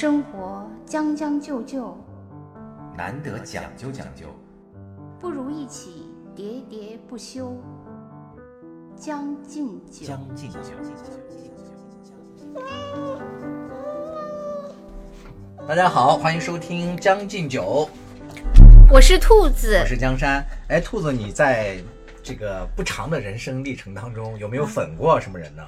生活将将就就，难得讲究讲究，不如一起喋喋不休。将进酒，将进酒。大家好，欢迎收听《将进酒》，我是兔子我。是江山。哎，兔子，你在这个不长的人生历程当中，有没有粉过什么人呢？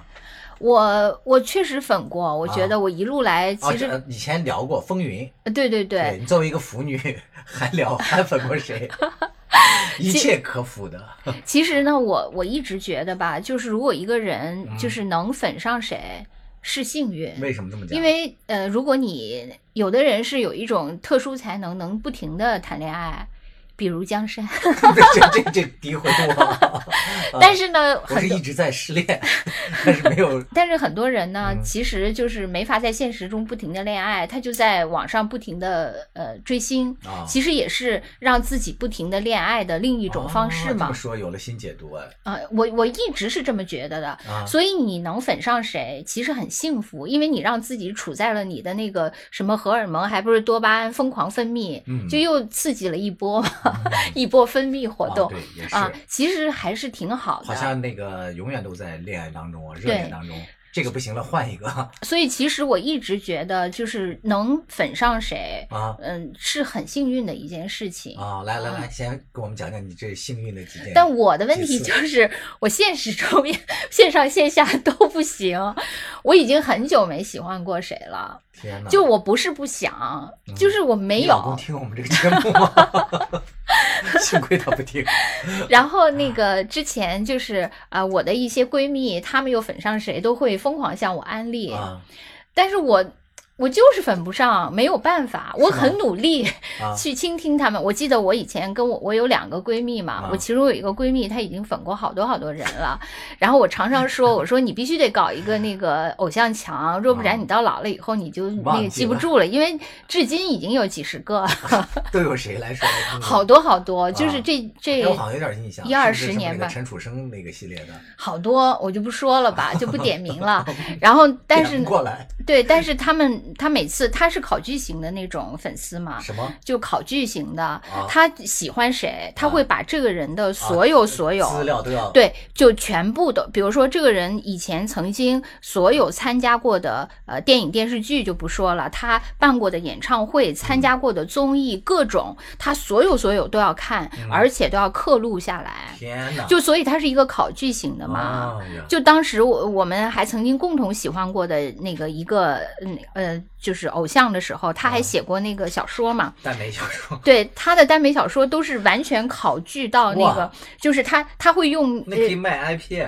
我我确实粉过，我觉啊得我一路来啊，其实、以前聊过风云，对对对，你作为一个腐女，还聊还粉过谁？一切可腐的，其实呢，我我一直觉得吧，就是如果一个人嗯就是能粉上谁，是幸运。为什么这么讲？因为呃，如果你有的人是有一种特殊才能，能不停的谈恋爱，比如江山，这这这这诋毁我，但是呢，我是一直在失恋，但是没有但是很多人呢，嗯。其实就是没法在现实中不停的恋爱，他就在网上不停的呃追星，啊。其实也是让自己不停的恋爱的另一种方式嘛。哦这么。说有了新解读哎。啊、我我一直是这么觉得的。啊，所以你能粉上谁，其实很幸福，因为你让自己处在了你的那个什么荷尔蒙，还不是多巴胺疯狂分泌，嗯。就又刺激了一波、一波分泌活动啊、对，也是，啊，其实还是挺好的。好像那个永远都在恋爱当中啊，热恋当中，这个不行了，换一个所以其实我一直觉得，就是能粉上谁，啊嗯，是很幸运的一件事情。啊！来来来，先给我们讲讲你这幸运的几件。但我的问题就是，我现实中 线上线下都不行，我已经很久没喜欢过谁了。天，就我不是不想，就是我没你老公有。听我们这个节目吗？幸亏他不听 然后那个之前就是呃，我的一些闺蜜，她们又粉上谁，都会疯狂向我安利，啊但是我。我就是粉不上，没有办法，我很努力啊去倾听他们。我记得我以前跟我我有两个闺蜜嘛，啊我其中有一个闺蜜，她已经粉过好多好多人了。然后我常常说，我说你必须得搞一个那个偶像墙，若不然你到老了以后你就那个记不住了，因为至今已经有几十个，都有谁来说？好多好多，就是啊这这哎我好像有点印象，一二十年吧陈楚生那个系列的，好多，我就不说了吧，就不点名了。然后，但是过来对，但是他们他每次他是考据型的那种粉丝嘛，什么就考据型的，他喜欢谁，他啊会把这个人的所有所有。资料都要对，就全部都，比如说这个人以前曾经所有参加过的呃电影电视剧就不说了，他办过的演唱会、参加过的综艺，各种他所有所有都要看，而且都要刻录下来。天哪，就所以他是一个考据型的嘛。就当时我我们还曾经共同喜欢过的那个一个嗯呃就是偶像的时候，他还啊写过那个小说嘛。耽美小说，对他的耽美小说都是完全考据到那个，就是他他会用呃那可以卖 IP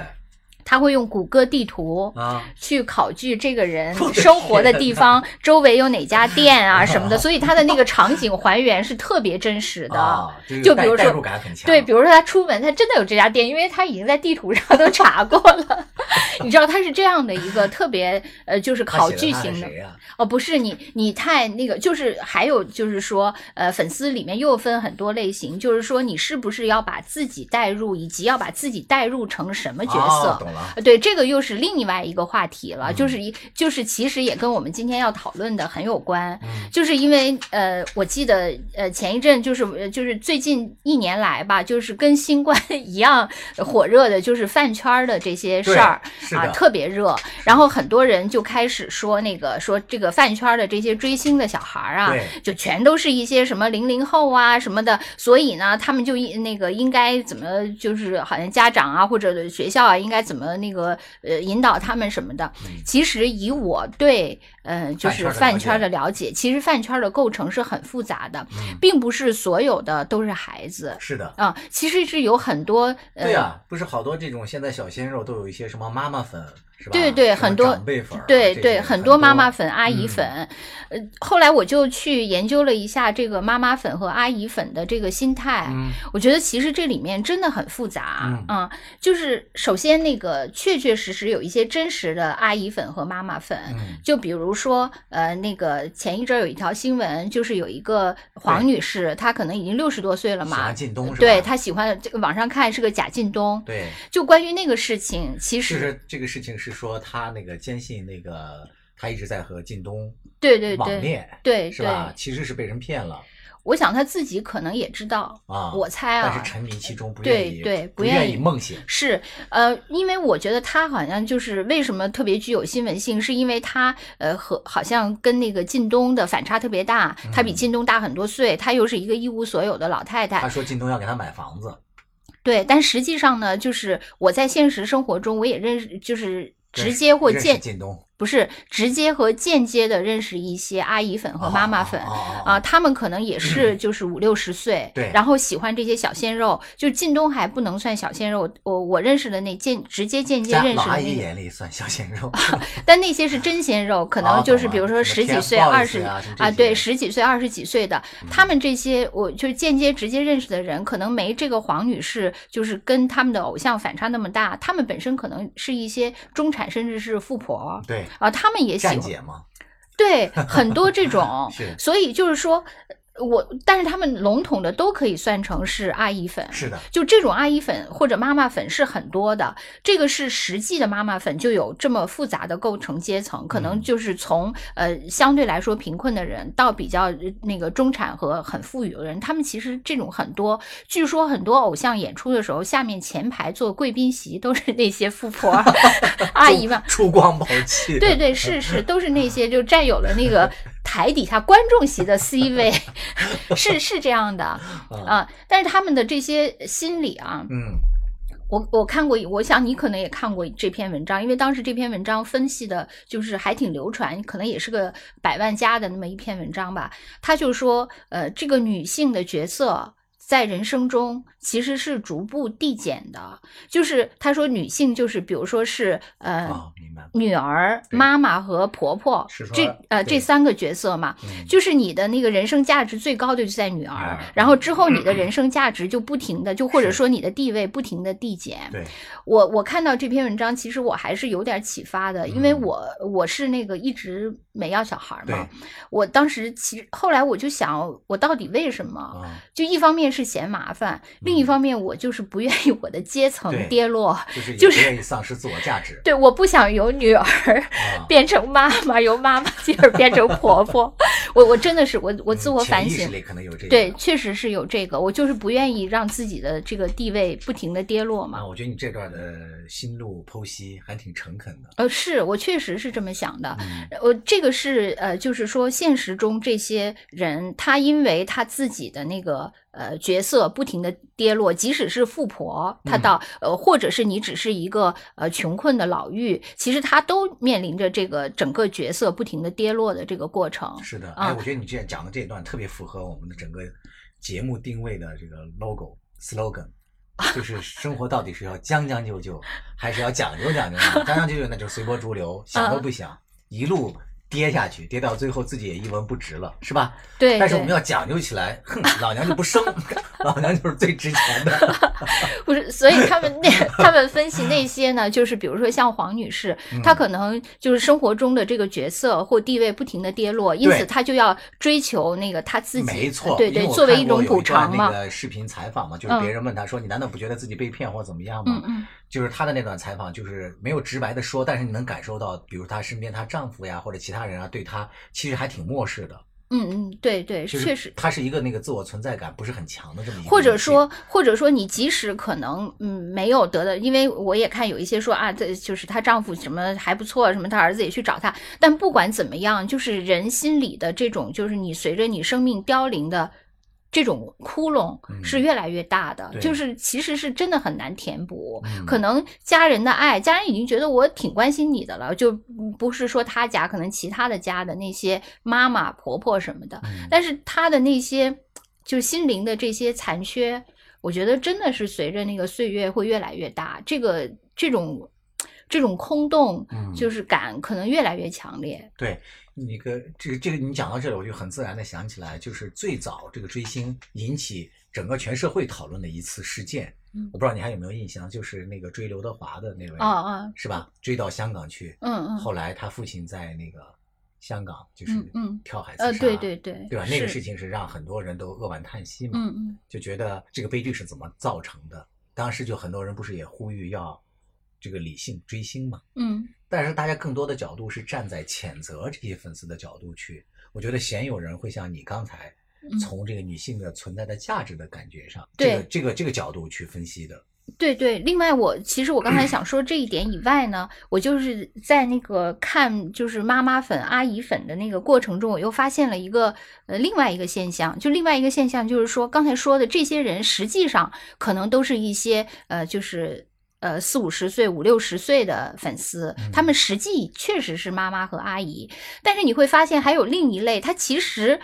他会用谷歌地图。啊，去考据这个人生活的地方周围有哪家店啊 什么的，所以他的那个场景还原是特别真实的。就比如说对，比如说他出门，他真的有这家店，因为他已经在地图上都查过了。你知道他是这样的一个特别呃，就是考据型的？哦，不是你你太那个，就是还有就是说呃，粉丝里面又分很多类型，就是说你是不是要把自己带入，以及要把自己带入成什么角色。哦懂了，呃对，这个又是另外一个话题了，嗯。就是一就是其实也跟我们今天要讨论的很有关，嗯。就是因为呃，我记得呃前一阵就是呃就是最近一年来吧，就是跟新冠 一样火热的，就是饭圈儿的这些事儿啊，特别热，然后很多人就开始说那个说这个饭圈儿的这些追星的小孩儿啊，就全都是一些什么零零后啊什么的，所以呢，他们就应那个应该怎么就是好像家长啊或者学校啊应该怎么那个呃引导他们什么的。其实以我对呃就是饭饭圈圈的了解，其实饭圈的构成是很复杂的，嗯并不是所有的都是孩子是的。啊、其实是有很多呃对呀、不是好多这种现在小鲜肉都有一些什么妈妈粉，是吧？对对很多长辈粉儿啊、对对，很多妈妈粉、阿姨嗯粉，呃，后来我就去研究了一下这个妈妈粉和阿姨粉的这个心态，嗯我觉得其实这里面真的很复杂嗯啊、就是首先那个确确实实有一些真实的阿姨粉和妈妈粉，嗯就比如说，呃，那个前一阵儿有一条新闻，就是有一个黄女士，她可能已经六十多岁了嘛？对她喜欢这个网上看是个贾靳东，对，就关于那个事情，其实是这个事情是说他那个坚信那个他一直在和靳东对对对网恋，对对，是吧？其实是被人骗了我想他自己可能也知道，啊，我猜啊，但是沉迷其中，不愿意，对不不愿意意梦醒。是，呃，因为我觉得他好像就是为什么特别具有新闻性，是因为他呃和好像跟那个靳东的反差特别大，他比嗯靳东大很多岁，他又是一个一无所有的老太太他，说靳东要给他买房子，对，但实际上呢，就是我在现实生活中我也认识，就是直接或间靳东不是直接和间接的认识一些阿姨粉和妈妈粉。啊，他们可能也是就是五六十岁，对。然后喜欢这些小鲜肉，就靳东还不能算小鲜肉，我我认识的那间直接间接认识的那个，姨眼里算小鲜肉，但那些是真鲜肉，可哦能就是比如说十几岁、二十啊对，十几岁、二十几岁的，他们这些我就是间接直接认识的人，可能没这个黄女士就是跟他们的偶像反差那么大，他们本身可能是一些中产甚至是富婆对，啊，他们也喜欢对很多这种，所以就是说。我，但是他们笼统的都可以算成是阿姨粉，是的，就这种阿姨粉或者妈妈粉是很多的，这个是实际的妈妈粉就有这么复杂的构成阶层，可能嗯就是从呃相对来说贫困的人到比较呃那个中产和很富裕的人，他们其实这种很多，据说很多偶像演出的时候，下面前排坐贵宾席都是那些富婆 阿姨们。珠光宝气，对对，是是，都是那些就占有了那个台底下观众席的 C 位，是是这样的嗯啊。但是他们的这些心理啊，嗯，我我看过，我想你可能也看过这篇文章，因为当时这篇文章分析的就是还挺流传，可能也是个百万加的那么一篇文章吧。他就说，呃，这个女性的角色。在人生中其实是逐步递减的，就是他说女性就是比如说是呃、哦，女儿、妈妈和婆婆这呃这三个角色嘛，嗯，就是你的那个人生价值最高的就在女儿儿，然后之后你的人生价值就不停的，就或者说你的地位不停的递减。对，我我看到这篇文章，其实我还是有点启发的，因为嗯我我是那个一直没要小孩对嘛，我当时其实后来我就想，我到底为什么？啊，就一方面是嫌麻烦，另一嗯方面我就是不愿意我的阶层跌落。就是不就是愿意丧失自我价值对，我不想由女儿啊。变成妈妈，由妈妈进而变成婆婆。我我真的是我我自我反省对，确实是有这个，我就是不愿意让自己的这个地位不停的跌落嘛啊，。我觉得你这段的心路剖析还挺诚恳的，呃，是我确实是这么想的。嗯，呃，这个是呃，就是说现实中这些人，他因为他自己的那个呃角色不停的跌落，即使是富婆，他嗯到、呃，或者是你只是一个呃穷困的老妪，其实他都面临着这个整个角色不停的跌落的这个过程。是的，啊哎，我觉得你这样讲的这一段特别符合我们的整个节目定位的这个 logo slogan。就是生活到底是要将将就就，还是要讲究讲究呢？将将就就那就随波逐流，想都不想，一路跌下去，跌到最后自己也一文不值了，是吧？对，但是我们要讲究起来，哼，老娘就不生，老娘就是最值钱的。不是，所以他们那他们分析那些呢，就是比如说像黄女士，嗯她可能就是生活中的这个角色或地位不停的跌落，因此她就要追求那个她自己，没错，对对，作为一种补偿嘛。段那个视频采访嘛，就是别人问她说：“你难道不觉得自己被骗或怎么样吗？”嗯嗯，就是她的那段采访，就是没有直白的说，但是你能感受到，比如她身边她丈夫呀或者其他人啊，对他其实还挺漠视的，嗯嗯，对对，就是确实。他是一个那个自我存在感不是很强的这么一个，或者说，，或者说，你即使可能嗯没有得的，因为我也看有一些说啊，这就是她丈夫什么还不错，什么她儿子也去找她，但不管怎么样，就是人心里的这种，就是你随着你生命凋零的这种窟窿嗯是越来越大的，对就是其实是真的很难填补。嗯可能家人的爱，家人已经觉得我挺关心你的了，就嗯不是说他家，可能其他的家的那些妈妈、婆婆什么的，嗯但是他的那些就是心灵的这些残缺，我觉得真的是随着那个岁月会越来越大，这个这种这种空洞嗯就是感可能越来越强烈。对。那个，这个这个，你讲到这里，我就很自然的想起来，就是最早这个追星引起整个全社会讨论的一次事件，嗯我不知道你还有没有印象，就是那个追刘德华的那位，啊啊，是吧？追到香港去，嗯嗯，后来他父亲在那个香港就是跳海自杀，呃，对对对，对吧？那个事情是让很多人都扼腕叹息嘛，嗯嗯就觉得这个悲剧是怎么造成的。当时就很多人不是也呼吁要这个理性追星嘛。嗯但是大家更多的角度是站在谴责这些粉丝的角度去，我觉得鲜有人会像你刚才嗯从这个女性的存在的价值的感觉上，对这个这个这个角度去分析的。对对，另外我其实我刚才想说这一点以外呢，我就是在那个看就是妈妈粉、阿姨粉的那个过程中，我又发现了一个呃另外一个现象，就另外一个现象就是说，刚才说的这些人实际上可能都是一些呃就是。呃，四五十岁、五六十岁的粉丝，他们实际确实是妈妈和阿姨，但是你会发现还有另一类，他其实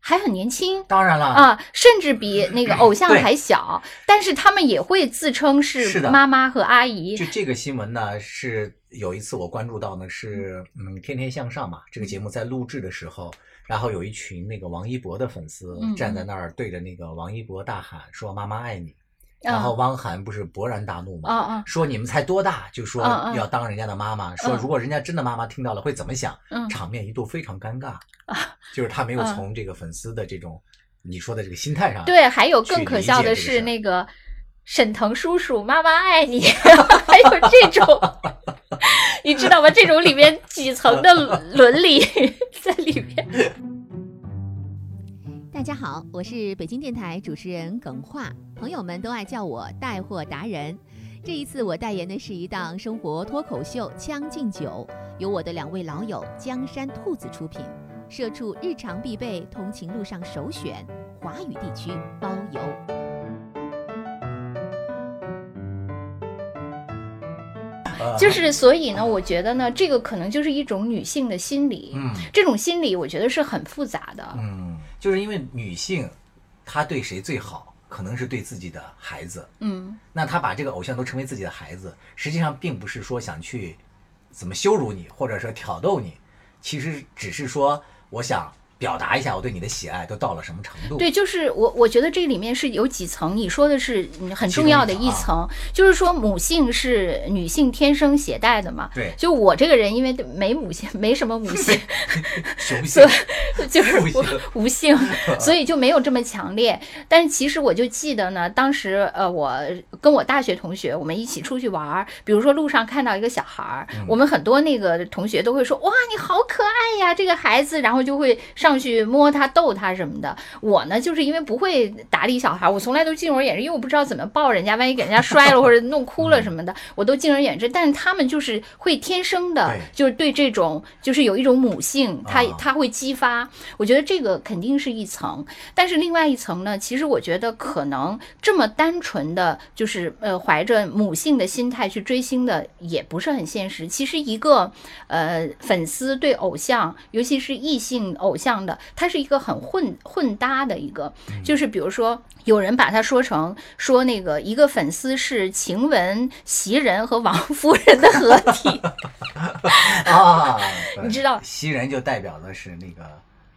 还很年轻，当然了，啊，甚至比那个偶像还小，但是他们也会自称是妈妈和阿姨。就这个新闻呢，是有一次我关注到呢，是嗯《天天向上》嘛，这个节目在录制的时候，然后有一群那个王一博的粉丝嗯站在那儿对着那个王一博大喊说“妈妈爱你”，啊然后汪涵不是勃然大怒吗，啊啊，说你们才多大就说要当人家的妈妈，说嗯如果人家真的妈妈听到了会怎么想？嗯场面一度非常尴尬，就是他没有从这个粉丝的这种你说的这个心态上，对，还有更可笑的是那个沈腾叔叔，妈妈爱你，还有这种，你知道吗？这种里面几层的 伦理在里面。大家好，我是北京电台主持人耿化，朋友们都爱叫我带货达人。这一次我代言的是一档生活脱口秀《将进酒》，由我的两位老友江山兔子出品，社畜日常必备，通勤路上首选，华语地区包邮。呃就是所以呢，我觉得呢，这个可能就是一种女性的心理，嗯这种心理我觉得是很复杂的。嗯，就是因为女性她对谁最好，可能是对自己的孩子。嗯那她把这个偶像都成为自己的孩子，实际上并不是说想去怎么羞辱你，或者说挑逗你，其实只是说我想表达一下我对你的喜爱都到了什么程度。对，就是我，我觉得这里面是有几层，你说的是嗯很重要的一层，就是说母性是女性天生携带的嘛。对就我这个人，因为没母性，没什么母性，雄所性以就是无性所以就没有这么强烈。但是其实我就记得呢，当时呃，我跟我大学同学我们一起出去玩儿，比如说路上看到一个小孩儿，嗯我们很多那个同学都会说哇，你好可爱呀，这个孩子，然后就会上去摸他、逗他什么的。我呢，就是因为不会打理小孩，我从来都敬而远之，因为我不知道怎么抱人家，万一给人家摔了 或者弄哭了什么的，我都敬而远之。但是他们就是会天生的，就是对这种就是有一种母性，他啊他会激发。我觉得这个肯定是一层，但是另外一层呢，其实我觉得可能这么单纯的就是呃怀着母性的心态去追星的也不是很现实。其实一个呃粉丝对偶像，尤其是异性偶像的，它是一个很混混搭的一个，就是比如说。有人把它说成说那个一个粉丝是晴雯、袭人和王夫人的合体，啊，你知道袭人就代表的是那个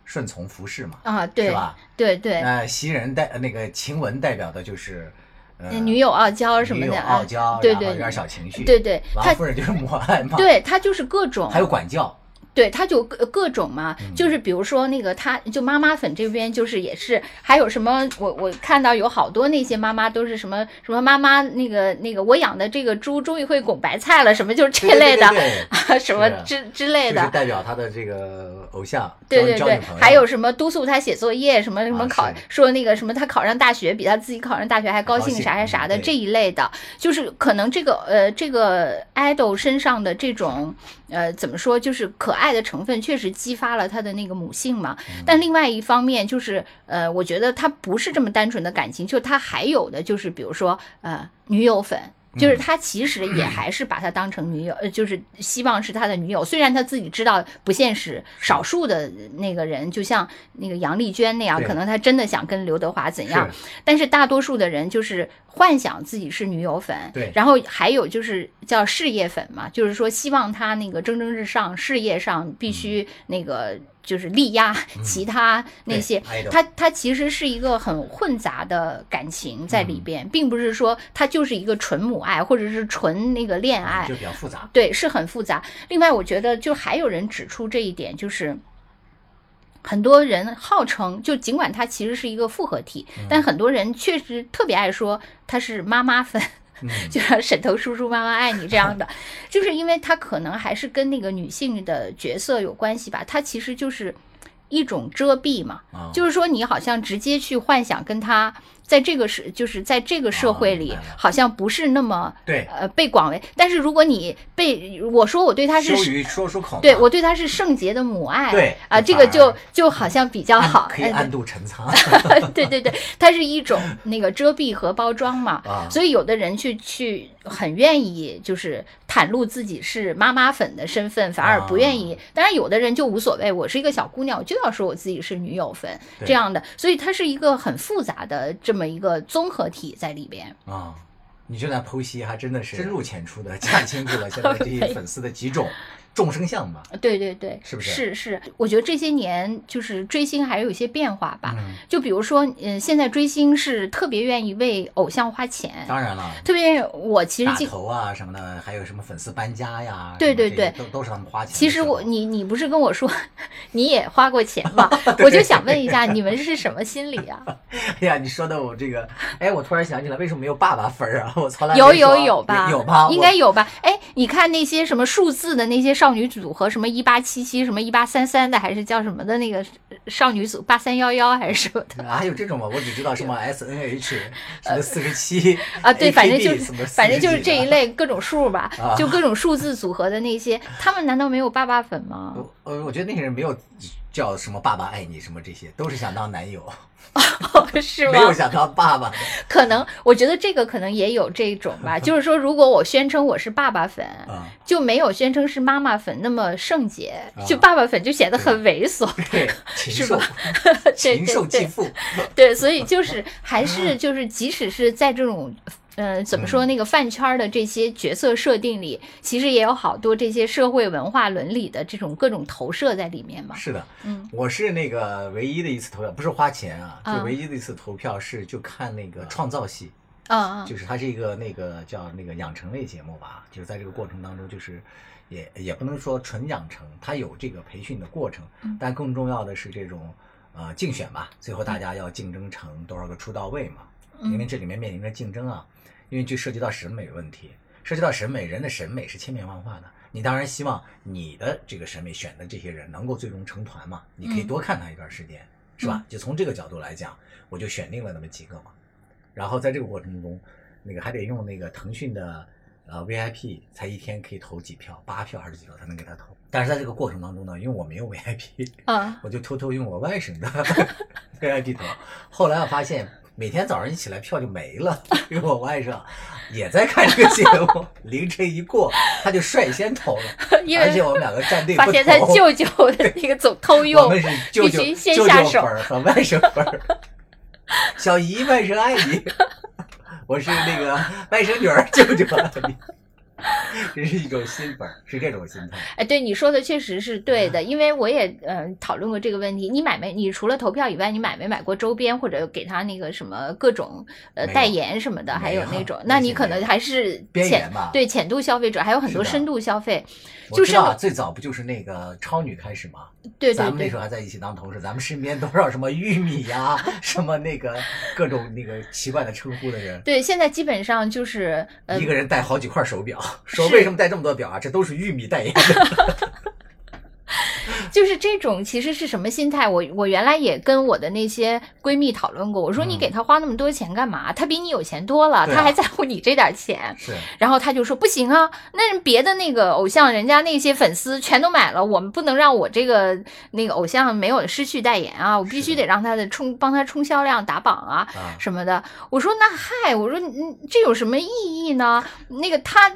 顺从服侍嘛，啊，对是吧？对对，那袭人代那个晴雯代表的就是呃女友傲娇什么的啊傲娇，对对有点小情绪，对对，他王夫人就是母爱嘛，，对她就是各种，还有管教，对，他就各各种嘛，嗯。就是比如说那个他，就妈妈粉这边就是也是，还有什么我我看到有好多那些妈妈都是什么什么妈妈那个那个我养的这个猪终于会拱白菜了，什么就是这类的对对啊什么是之之类的。就是代表他的这个偶像，对对对还有什么督促他写作业，什么什么啊考、是。说那个什么他考上大学比他自己考上大学还高兴啥啥啥的这一类的，就是可能这个呃这个 idol 身上的这种呃怎么说，就是可爱的成分确实激发了他的那个母性嘛。嗯但另外一方面就是呃，我觉得他不是这么单纯的感情，就他还有的就是比如说呃女友粉。就是他其实也还是把她当成女友，呃，就是希望是他的女友。虽然他自己知道不现实，少数的那个人，就像那个杨丽娟那样，可能他真的想跟刘德华怎样，但是大多数的人就是幻想自己是女友粉，对。然后还有就是叫事业粉嘛，就是说希望他那个蒸蒸日上，事业上必须那个就是力压 其他那些。他他其实是一个很混杂的感情在里边，并不是说他就是一个纯母爱或者是纯那个恋爱，就比较复杂，对，是很复杂。另外，我觉得就还有人指出这一点，就是很多人号称，就尽管它其实是一个复合体，但很多人确实特别爱说它是妈妈粉。就像沈腾叔叔妈妈爱你这样的，就是因为他可能还是跟那个女性的角色有关系吧，他其实就是一种遮蔽嘛，啊。就是说你好像直接去幻想跟他在这个社，就是在这个社会里好像不是那么对，呃被广为，但是如果你被我说我对他是说出口，对我对他是圣洁的母爱，对啊，这个就就好像比较好，哎可以暗度陈仓。对对对，它是一种那个遮蔽和包装嘛，啊，所以有的人去去很愿意就是袒露自己是妈妈粉的身份，反而不愿意。当然，有的人就无所谓，我是一个小姑娘，我就要说我自己是女友粉这样的，所以它是一个很复杂的这么一个综合体在里边。啊，你这段剖析还真的是深入浅出的看清楚了现在这些粉丝的几种众生相吧。对对对，是不是是是，我觉得这些年就是追星还是有一些变化吧。嗯，就比如说，嗯、现在追星是特别愿意为偶像花钱，当然了，特别愿意我其实经打头啊什么的，还有什么粉丝搬家呀，对对对都都是他们花钱。其实我你你不是跟我说 你也花过钱吗？我就想问一下，你们是什么心理啊？哎呀，你说的我这个，哎，我突然想起来，为什么没有爸爸分儿啊？我从来有有有吧？有吧？应该有吧？哎，你看那些什么数字的那些少女组合，什么一八七七，什么一八三三的，还是叫什么的那个少女组八三幺幺还是什么的？哪有这种吗？我只知道什么 S N H 什么四十七啊，对，反正就是反正就是40几的这一类各种数吧啊，就各种数字组合的那些，他们难道没有爸爸粉吗？我呃，我觉得那些人没有叫什么“爸爸爱你”什么这些，都是想当男友，是吗没有？想当爸爸。可能我觉得这个可能也有这种吧，就是说，如果我宣称我是爸爸粉，啊，就没有宣称是妈妈粉那么圣洁，啊就爸爸粉就显得很猥琐。对，禽兽是吧，对禽兽对对继父。对，所以就是还是就是，即使是在这种。呃，怎么说嗯那个饭圈儿的这些角色设定里，其实也有好多这些社会文化伦理的这种各种投射在里面嘛。是的，嗯，我是那个唯一的一次投票，不是花钱啊，啊就唯一的一次投票是就看那个创造系，啊啊，就是它是一个那个叫那个养成类节目吧，就是在这个过程当中，就是也也不能说纯养成，它有这个培训的过程嗯，但更重要的是这种呃竞选吧，最后大家要竞争成多少个出道位嘛，因为嗯这里面面临着竞争啊，因为就涉及到审美问题，涉及到审美，人的审美是千变万化的。你当然希望你的这个审美选的这些人能够最终成团嘛，你可以嗯多看他一段时间，是吧？就从这个角度来讲，我就选定了那么几个嘛。然后在这个过程中，那个还得用那个腾讯的呃 VIP，才一天可以投几票，八票还是几票才能给他投。但是在这个过程当中呢，因为我没有 VIP，啊，我就偷偷用我外甥的 VIP 投。后来我发现，每天早上一起来票就没了，因为我外甥也在看这个节目，凌晨一过他就率先投了，因而且为我们两个站队发不现他。舅舅的那个总偷用我们，是舅舅先舅下手舅粉儿和外甥粉儿。小姨外甥爱你，我是那个外甥女儿，舅舅爱你。这是一种心粉，是这种心态。哎，对你说的确实是对的，因为我也呃讨论过这个问题。你买没？你除了投票以外，你买没买过周边或者给他那个什么各种呃代言什么的？还有那种，那那你可能还是浅对浅度消费者，还有很多深度消费。我就是最早不就是那个超女开始吗？对对对咱们那时候还在一起当同事，咱们身边多少什么玉米呀、什么那个各种那个奇怪的称呼的人，对，现在基本上就是呃一个人戴好几块手表，说为什么戴这么多表啊？这都是玉米代言的。就是这种其实是什么心态？我我原来也跟我的那些闺蜜讨论过，我说你嗯给他花那么多钱干嘛？他比你有钱多了，她啊他还在乎你这点钱。是，然后她就说不行啊，那别的那个偶像，人家那些粉丝全都买了，我们不能让我这个那个偶像没有失去代言啊，我必须得让他的冲帮他冲销量打榜啊啊，什么的。我说那嗨，我说嗯这有什么意义呢？那个他，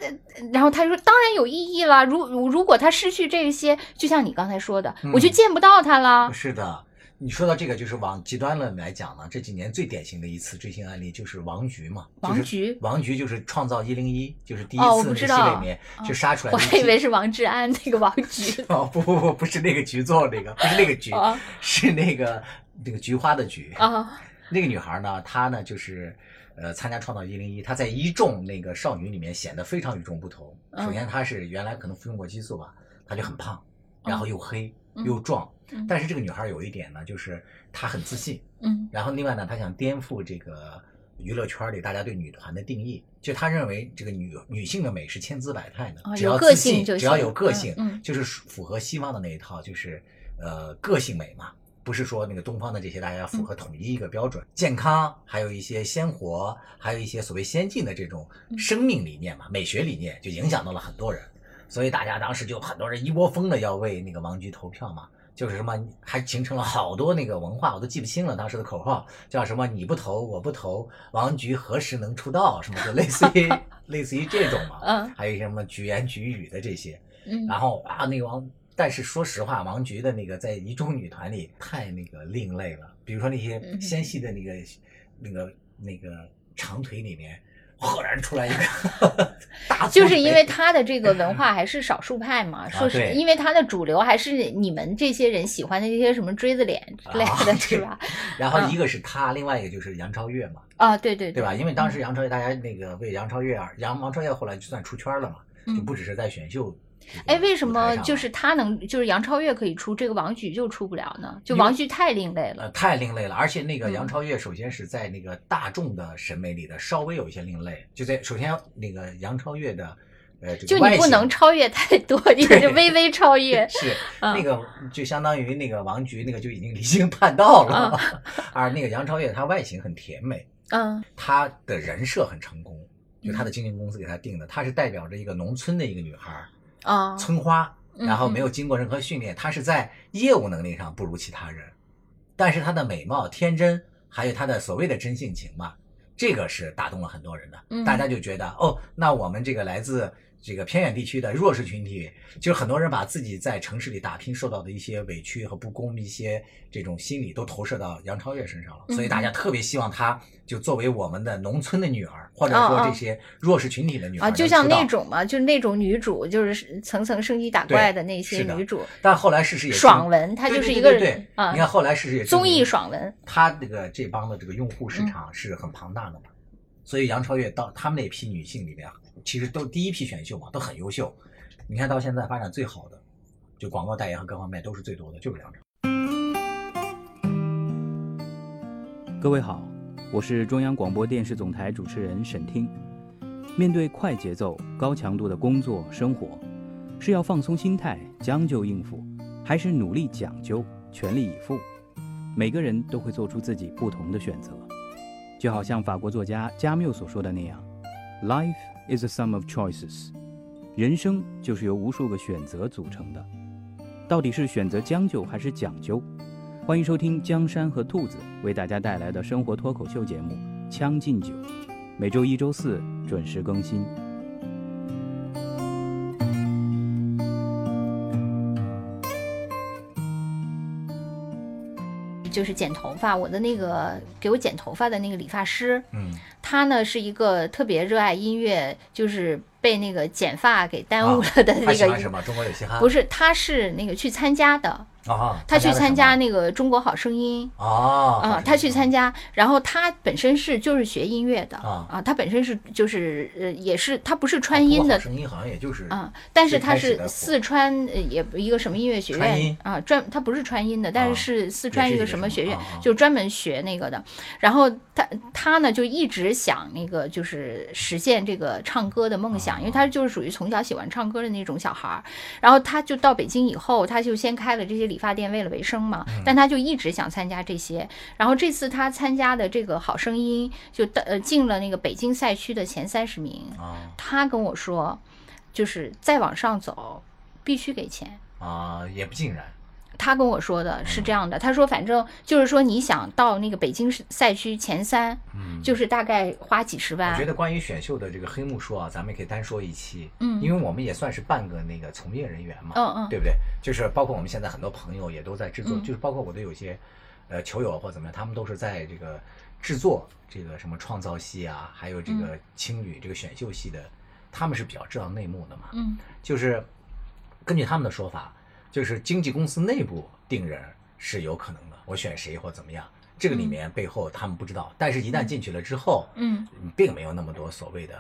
然后他说当然有意义了。如如如果他失去这些，就像你刚才说的，嗯我就见不到他了。是的。你说到这个，就是往极端了来讲呢，这几年最典型的一次追星案例就是王菊嘛。就是王菊王菊就是创造一零一，就是第一次那里面哦就杀出来我的我。还以为是王志安那个王菊 哦不不不不是那个菊做那个，不是那个菊，啊是那个那个菊花的菊。啊 那个女孩呢，她呢就是呃参加创造一零一，她在一众那个少女里面显得非常与众不同。嗯首先她是原来可能服用过激素吧，她就很胖，然后又黑、嗯又壮。嗯但是这个女孩有一点呢，就是她很自信。嗯然后另外呢，她想颠覆这个娱乐圈里大家对女团的定义，就她认为这个女女性的美是千姿百态的，只要自信，只要有个性，就是符合西方的那一套，就是呃个性美嘛。不是说那个东方的这些大家要符合统一一个标准，健康，还有一些鲜活，还有一些所谓先进的这种生命理念嘛，美学理念就影响到了很多人，所以大家当时就很多人一窝蜂的要为那个王菊投票嘛，就是什么还形成了好多那个文化，我都记不清了当时的口号叫什么你不投我不投，王菊何时能出道什么就类似于 类似于这种嘛，嗯还有一些什么举言举语的这些，嗯然后啊，那个王，但是说实话，王菊的那个在一众女团里太那个另类了。比如说那些嗯纤细的那个、那个那个长腿里面，赫然出来一个 大粗腿，就是因为他的这个文化还是少数派嘛，说是因为他的主流还是你们这些人喜欢的这些什么锥子脸之类啊的，对是吧？然后一个是他，另外一个就是杨超越嘛，啊，对对对吧？因为当时嗯杨超越大家那个为杨超越而杨王超越后来就算出圈了嘛，就嗯不只是在选秀。哎，为什么就是他能，就是杨超越可以出，这个王菊就出不了呢？就王菊太另类了。呃，太另类了，而且那个嗯杨超越首先是在那个大众的审美里的稍微有一些另类，就在首先那个杨超越的呃这就个就你不能超越太多，你 得就微微超越。是嗯那个就相当于那个王菊那个就已经离经叛道了，而那个杨超越她外形很甜美，嗯她的人设很成功，就她的经纪公司给她定的，她是代表着一个农村的一个女孩儿，啊，村花，嗯然后没有经过任何训练，她是在业务能力上不如其他人，但是她的美貌、天真，还有她的所谓的真性情嘛，这个是打动了很多人的。嗯。大家就觉得哦，那我们这个来自这个偏远地区的弱势群体，就是很多人把自己在城市里打拼受到的一些委屈和不公，一些这种心理都投射到杨超越身上了，所以大家特别希望她就作为我们的农村的女儿，或者说这些弱势群体的女儿啊，就像那种嘛，就是那种女主，就是层层升级打怪的那些女主，但后来事实也证爽文，她就是一个对啊你，看后来事实也证综艺爽文。她这个这帮的这个用户嗯。市场是很庞大的嘛，所以杨超越到他们那批女性里面，其实都第一批选秀嘛，都很优秀。你看到现在发展最好的，就广告代言和各方面都是最多的，就是杨。各位好，我是中央广播电视总台主持人沈听。面对快节奏、高强度的工作生活，是要放松心态、将就应付，还是努力讲究、全力以赴？每个人都会做出自己不同的选择。就好像法国作家加缪所说的那样：“Life is a sum of choices。”人生就是由无数个选择组成的。到底是选择将就还是讲究？欢迎收听江山和兔子为大家带来的生活脱口秀节目《将进酒》，每周一、周四准时更新。就是剪头发，我的那个给我剪头发的那个理发师，嗯，他呢是一个特别热爱音乐，就是被那个剪发给耽误了的那个。喜欢什么？中国有嘻哈？不是，他是那个去参加的，啊，他去参加那个《中国好声音》啊，啊、他去参加，然后他本身是就是学音乐的啊。他本身是就是呃也是他不是川音的国好声音好像也就是啊，但是他是四川呃也一个什么音乐学院啊，专他不是川音的，但啊是是四川一个什么学院就专门学那个的。然后他他呢就一直想那个就是实现这个唱歌的梦啊想，因为他就是属于从小喜欢唱歌的那种小孩儿。然后他就到北京以后，他就先开了这些理发店为了维生嘛，嗯但他就一直想参加这些。然后这次他参加的这个好声音就到呃进了那个北京赛区的前三十名。啊他跟我说，就是再往上走必须给钱。啊，也不尽然。他跟我说的是这样的，他说反正就是说你想到那个北京市赛区前三，嗯，就是大概花几十万我觉。得关于选秀的这个黑幕说啊，咱们也可以单说一期，嗯。因为我们也算是半个那个从业人员嘛，嗯嗯。对不对？就是包括我们现在很多朋友也都在制作，嗯。就是包括我的有些呃球友或怎么样，他们都是在这个制作这个什么创造系啊，还有这个青旅这个选秀系的，他们是比较知道内幕的嘛，嗯。就是根据他们的说法，就是经纪公司内部定人是有可能的，我选谁或怎么样，这个里面背后他们不知道，但是一旦进去了之后，嗯，并没有那么多所谓的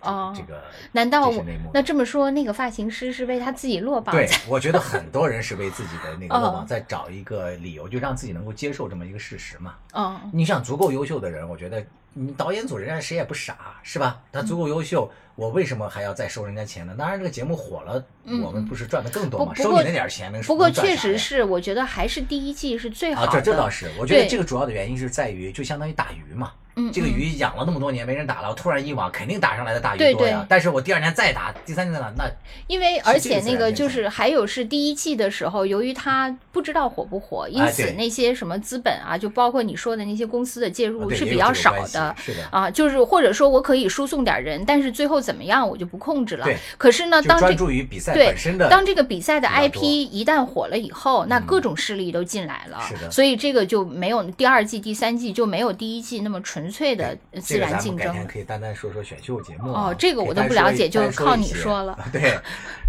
哦。这个难道我那这么说，那个发型师是为他自己落榜对？，我觉得很多人是为自己的那个落 哦。榜在找一个理由，就让自己能够接受这么一个事实嘛。嗯你想足够优秀的人，我觉得你导演组人家谁也不傻，是吧？他足够优秀，我为什么还要再收人家钱呢？当然，这个节目火了，嗯我们不是赚的更多嘛？不不过收你那点钱能不过确实是，我觉得还是第一季是最好啊，的。这这倒是，我觉得这个主要的原因是在于，就相当于打鱼嘛。嗯，这个嗯鱼养了那么多年没人打了，我突然一网，肯定打上来的大鱼对多呀对。但是我第二年再打，第三年再打，那因为而且那个就是还有是第一季的时候，由于它不知道火不火，因此那些什么资本啊，就包括你说的那些公司的介啊入是比较少的。是的，啊，就是或者说我可以输送点人，但是最后怎么样我就不控制了对。可是呢，当这专注于比赛对本身的。当这个比赛的 IP 一旦火了以后，那嗯各种势力都进来了，是的所以这个就没有第二季、第三季就没有第一季那么纯粹的呃自这个然竞争了咱们改天。可以单单说说选秀节目啊哦这个我都不了解就是靠你说了。对，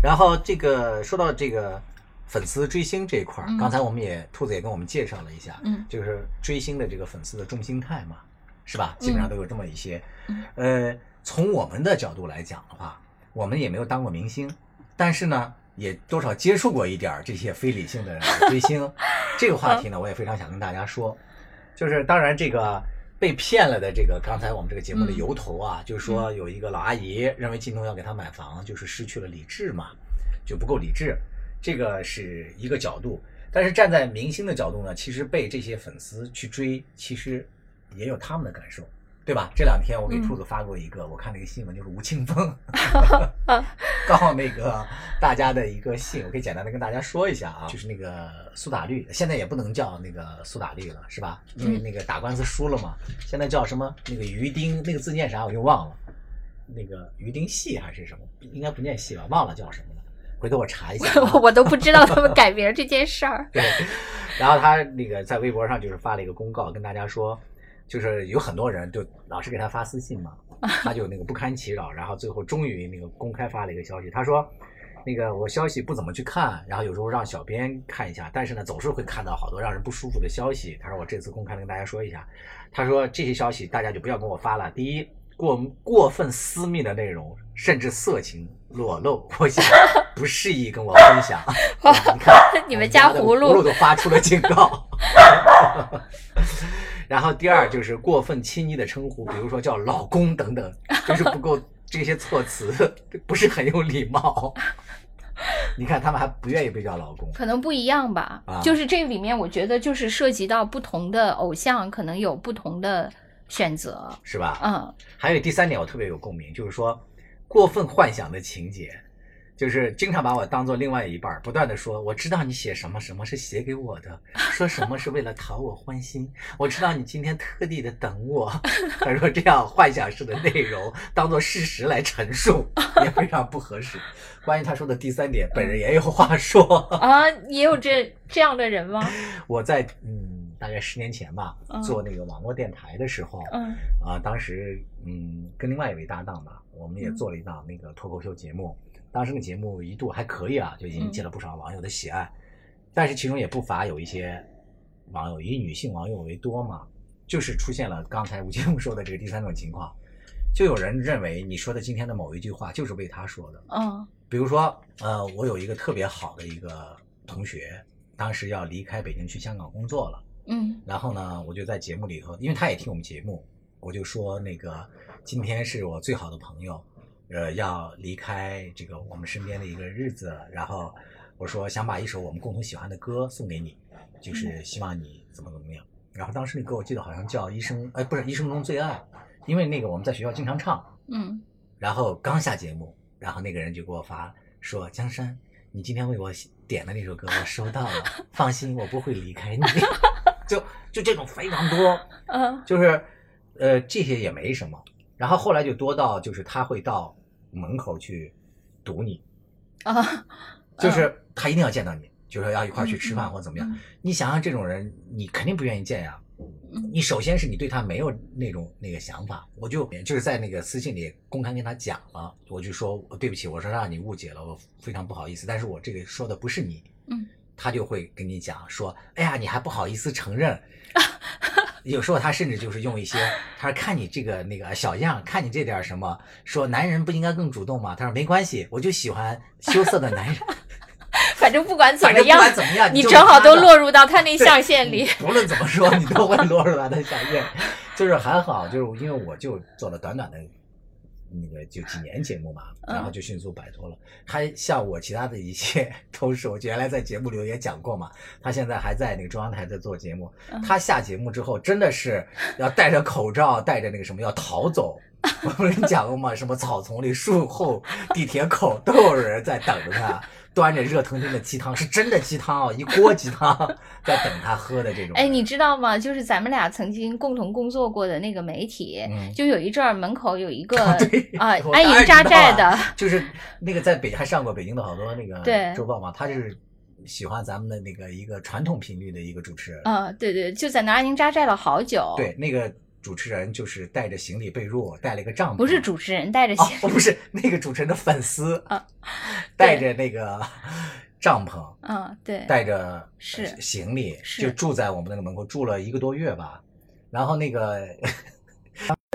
然后这个说到这个粉丝追星这一块儿，嗯刚才我们也兔子也跟我们介绍了一下，嗯就是追星的这个粉丝的重心态嘛，是吧？基本上都有这么一些。嗯呃，从我们的角度来讲的话，我们也没有当过明星，但是呢，也多少接触过一点儿这些非理性的追星。这个话题呢，我也非常想跟大家说，就是当然这个。被骗了的这个，刚才我们这个节目的嗯由头啊，就是说有一个老阿姨认为靳东要给她买房，就是失去了理智嘛，就不够理智，这个是一个角度。但是站在明星的角度呢，其实被这些粉丝去追，其实也有他们的感受，对吧？这两天我给嗯兔子发过一个，我看了一个新闻，就是吴青峰 告那个大家的一个信，我可以简单的跟大家说一下啊，就是那个苏打绿，现在也不能叫那个苏打绿了，是吧？因为那个打官司输了嘛，现在叫什么？那个于丁，那个字念啥我又忘了，那个于丁系还是什么？应该不念系吧？忘了叫什么了。回头我查一下、啊。我都不知道他们改名这件事儿。对，然后他那个在微博上就是发了一个公告，跟大家说，就是有很多人就老是给他发私信嘛，他就那个不堪其扰，然后最后终于那个公开发了一个消息，他说。那个我消息不怎么去看，然后有时候让小编看一下，但是呢总是会看到好多让人不舒服的消息。他说我这次公开的跟大家说一下，他说这些消息大家就不要跟我发了。第一，过过分私密的内容，甚至色情裸露，我想 不适宜跟我分享。你看你们家葫芦葫芦都发出了警告。然后第二就是过分亲昵的称呼，比如说叫老公等等，就是不够这些措辞 不是很有礼貌。你看他们还不愿意被叫老公，可能不一样吧，啊就是这里面我觉得就是涉及到不同的偶像，可能有不同的选择。是吧？嗯，还有第三点我特别有共鸣，就是说过分幻想的情节，就是经常把我当做另外一半儿，不断的说我知道你写什么什么是写给我的，说什么是为了讨我欢心，我知道你今天特地的等我。他说这样幻想式的内容当做事实来陈述也非常不合适。关于他说的第三点，本人也有话说。啊，也有这这样的人吗？我在嗯大概十年前吧嗯，做那个网络电台的时候，嗯啊，当时嗯跟另外一位搭档吧，我们也嗯做了一档那个脱口秀节目，当时那节目一度还可以啊，就引嗯。起了不少网友的喜爱，但是其中也不乏有一些网友以女性网友为多嘛，就是出现了刚才吴杰木说的这个第三种情况，就有人认为你说的今天的某一句话就是为他说的，嗯。比如说，呃，我有一个特别好的一个同学，当时要离开北京去香港工作了。嗯。然后呢，我就在节目里头，因为他也听我们节目，我就说那个今天是我最好的朋友，呃，要离开这个我们身边的一个日子，然后我说想把一首我们共同喜欢的歌送给你，就是希望你怎么怎么样。然后当时那歌我记得好像叫《一生》，哎，不是《一生中最爱》，因为那个我们在学校经常唱。嗯然后刚下节目，然后那个人就给我发说：“江山，你今天为我点的那首歌我收到了，放心，我不会离开你。就”就这种非常多，嗯就是呃这些也没什么。然后后来就多到就是他会到门口去堵你，啊，就是他一定要见到你，就说要一块儿去吃饭嗯或怎么样。嗯你想想这种人，你肯定不愿意见呀。嗯你首先是你对他没有那种那个想法，我就就是在那个私信里公开跟他讲了，我就说对不起，我说让你误解了，我非常不好意思，但是我这个说的不是你，嗯，他就会跟你讲说，哎呀，你还不好意思承认。有时候他甚至就是用一些，他说看你这个那个小样，看你这点什么，说男人不应该更主动吗？他说没关系，我就喜欢羞涩的男人。反正不管怎么样，管怎么样，你正好都落入到他那象限里。不论怎么说，你都会落入他的象限。就是还好，就是因为我就做了短短的。那个就几年节目嘛，然后就迅速摆脱了。他像我其他的一些 同事，我原来在节目里也讲过嘛，他现在还在那个中央台在做节目。他下节目之后，真的是要戴着口罩，戴着那个什么要逃走。我不跟你讲过吗？什么草丛里、树后、地铁口都有人在等着他。端着热腾腾的鸡汤，是真的鸡汤哦，一锅鸡汤 在等他喝的这种。哎，你知道吗？就是咱们俩曾经共同工作过的那个媒体，就有一阵儿门口有一个 啊安营扎寨的，就是那个在北还上过北京的好多那个周报嘛，他就是喜欢咱们的那个一个传统频率的一个主持人。啊，对对，就在那安营扎寨了好久。对，那个。主持人就是带着行李被褥，带了一个帐篷。不是主持人带着行，哦，不是那个主持人的粉丝 啊，带着那个帐篷，嗯，对，带着是行李，就住在我们那个门口，住了一个多月吧。然后那个。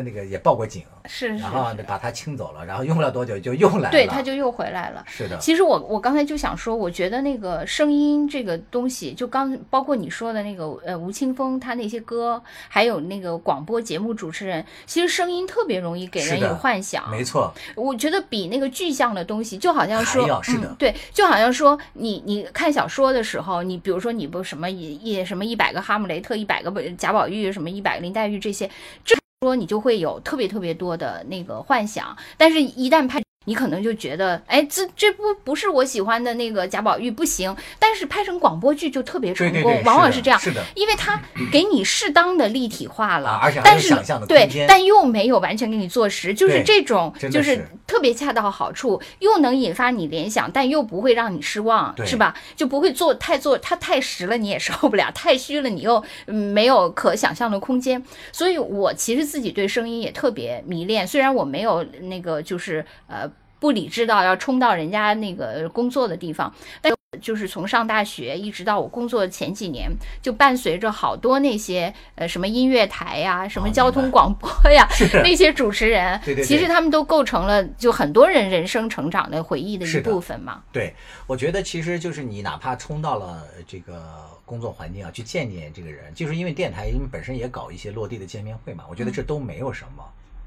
那个也报过警，是，然后把他清走了，然后用不了多久就又来了，对，他就又回来了。是的，其实我我刚才就想说，我觉得那个声音这个东西，就刚包括你说的那个呃吴青峰他那些歌，还有那个广播节目主持人，其实声音特别容易给人以幻想，没错。我觉得比那个具象的东西，就好像说，是的，对，就好像说你你看小说的时候，你比如说你不什么一一什么一百个哈姆雷特，一百个贾宝玉，什么一百个林黛玉这些，这。说你就会有特别特别多的那个幻想，但是一旦拍。你可能就觉得，哎，这这不不是我喜欢的那个贾宝玉不行，但是拍成广播剧就特别成功，往往是这样，是的，因为它给你适当的立体化了，而且但是对，但又没有完全给你坐实，就是这种，就是特别恰到好处，又能引发你联想，但又不会让你失望，是吧？就不会做太做它太实了，你也受不了；太虚了，你又没有可想象的空间。所以我其实自己对声音也特别迷恋，虽然我没有那个就是呃。不理智到要冲到人家那个工作的地方，但就是从上大学一直到我工作前几年，就伴随着好多那些呃什么音乐台呀、什么交通广播呀那些主持人，其实他们都构成了就很多人人生成长的回忆的一部分嘛。对，我觉得其实就是你哪怕冲到了这个工作环境啊，去见见这个人，就是因为电台因为本身也搞一些落地的见面会嘛，我觉得这都没有什么，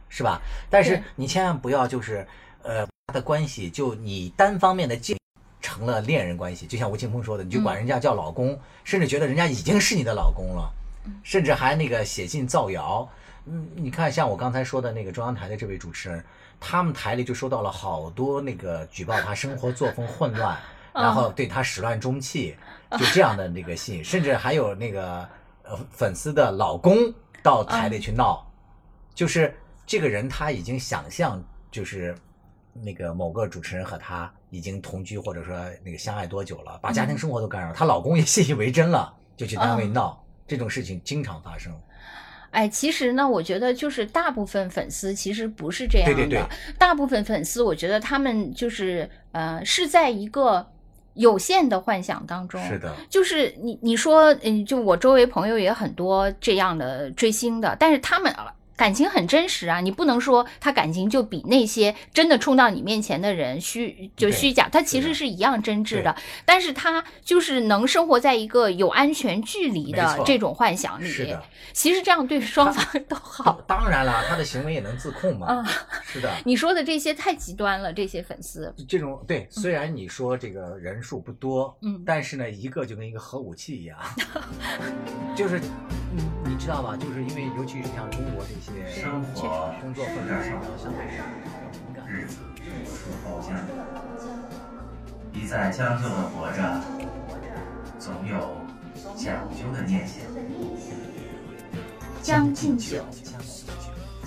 是吧？但是你千万不要就是呃。的关系就你单方面的进成了恋人关系，就像吴青峰说的，你就管人家叫老公，甚至觉得人家已经是你的老公了，甚至还那个写信造谣。嗯，你看像我刚才说的那个中央台的这位主持人，他们台里就收到了好多那个举报他生活作风混乱，然后对他始乱终弃，就这样的那个信，甚至还有那个呃粉丝的老公到台里去闹，就是这个人他已经想象就是。那个某个主持人和她已经同居，或者说那个相爱多久了，把家庭生活都干扰，她老公也 信以为真了，就去单位闹，这种事情经常发生。哎，其实呢，我觉得就是大部分粉丝其实不是这样的，对对对，大部分粉丝，我觉得他们就是呃是在一个有限的幻想当中，是的，就是你你说，嗯，就我周围朋友也很多这样的追星的，但是他们。感情很真实啊，你不能说他感情就比那些真的冲到你面前的人虚就虚假，他其实是一样真挚的。但是他就是能生活在一个有安全距离的这种幻想里。其实这样对双方都好。当然了，他的行为也能自控嘛。啊，是的。你说的这些太极端了，这些粉丝。这种对，虽然你说这个人数不多，嗯，但是呢，一个就跟一个核武器一样，就是，你你知道吧？就是因为尤其是像中国这些。生活工作或者上相对日子如将，一再将就的活着，总有讲究的念想。将进酒，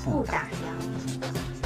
不打烊。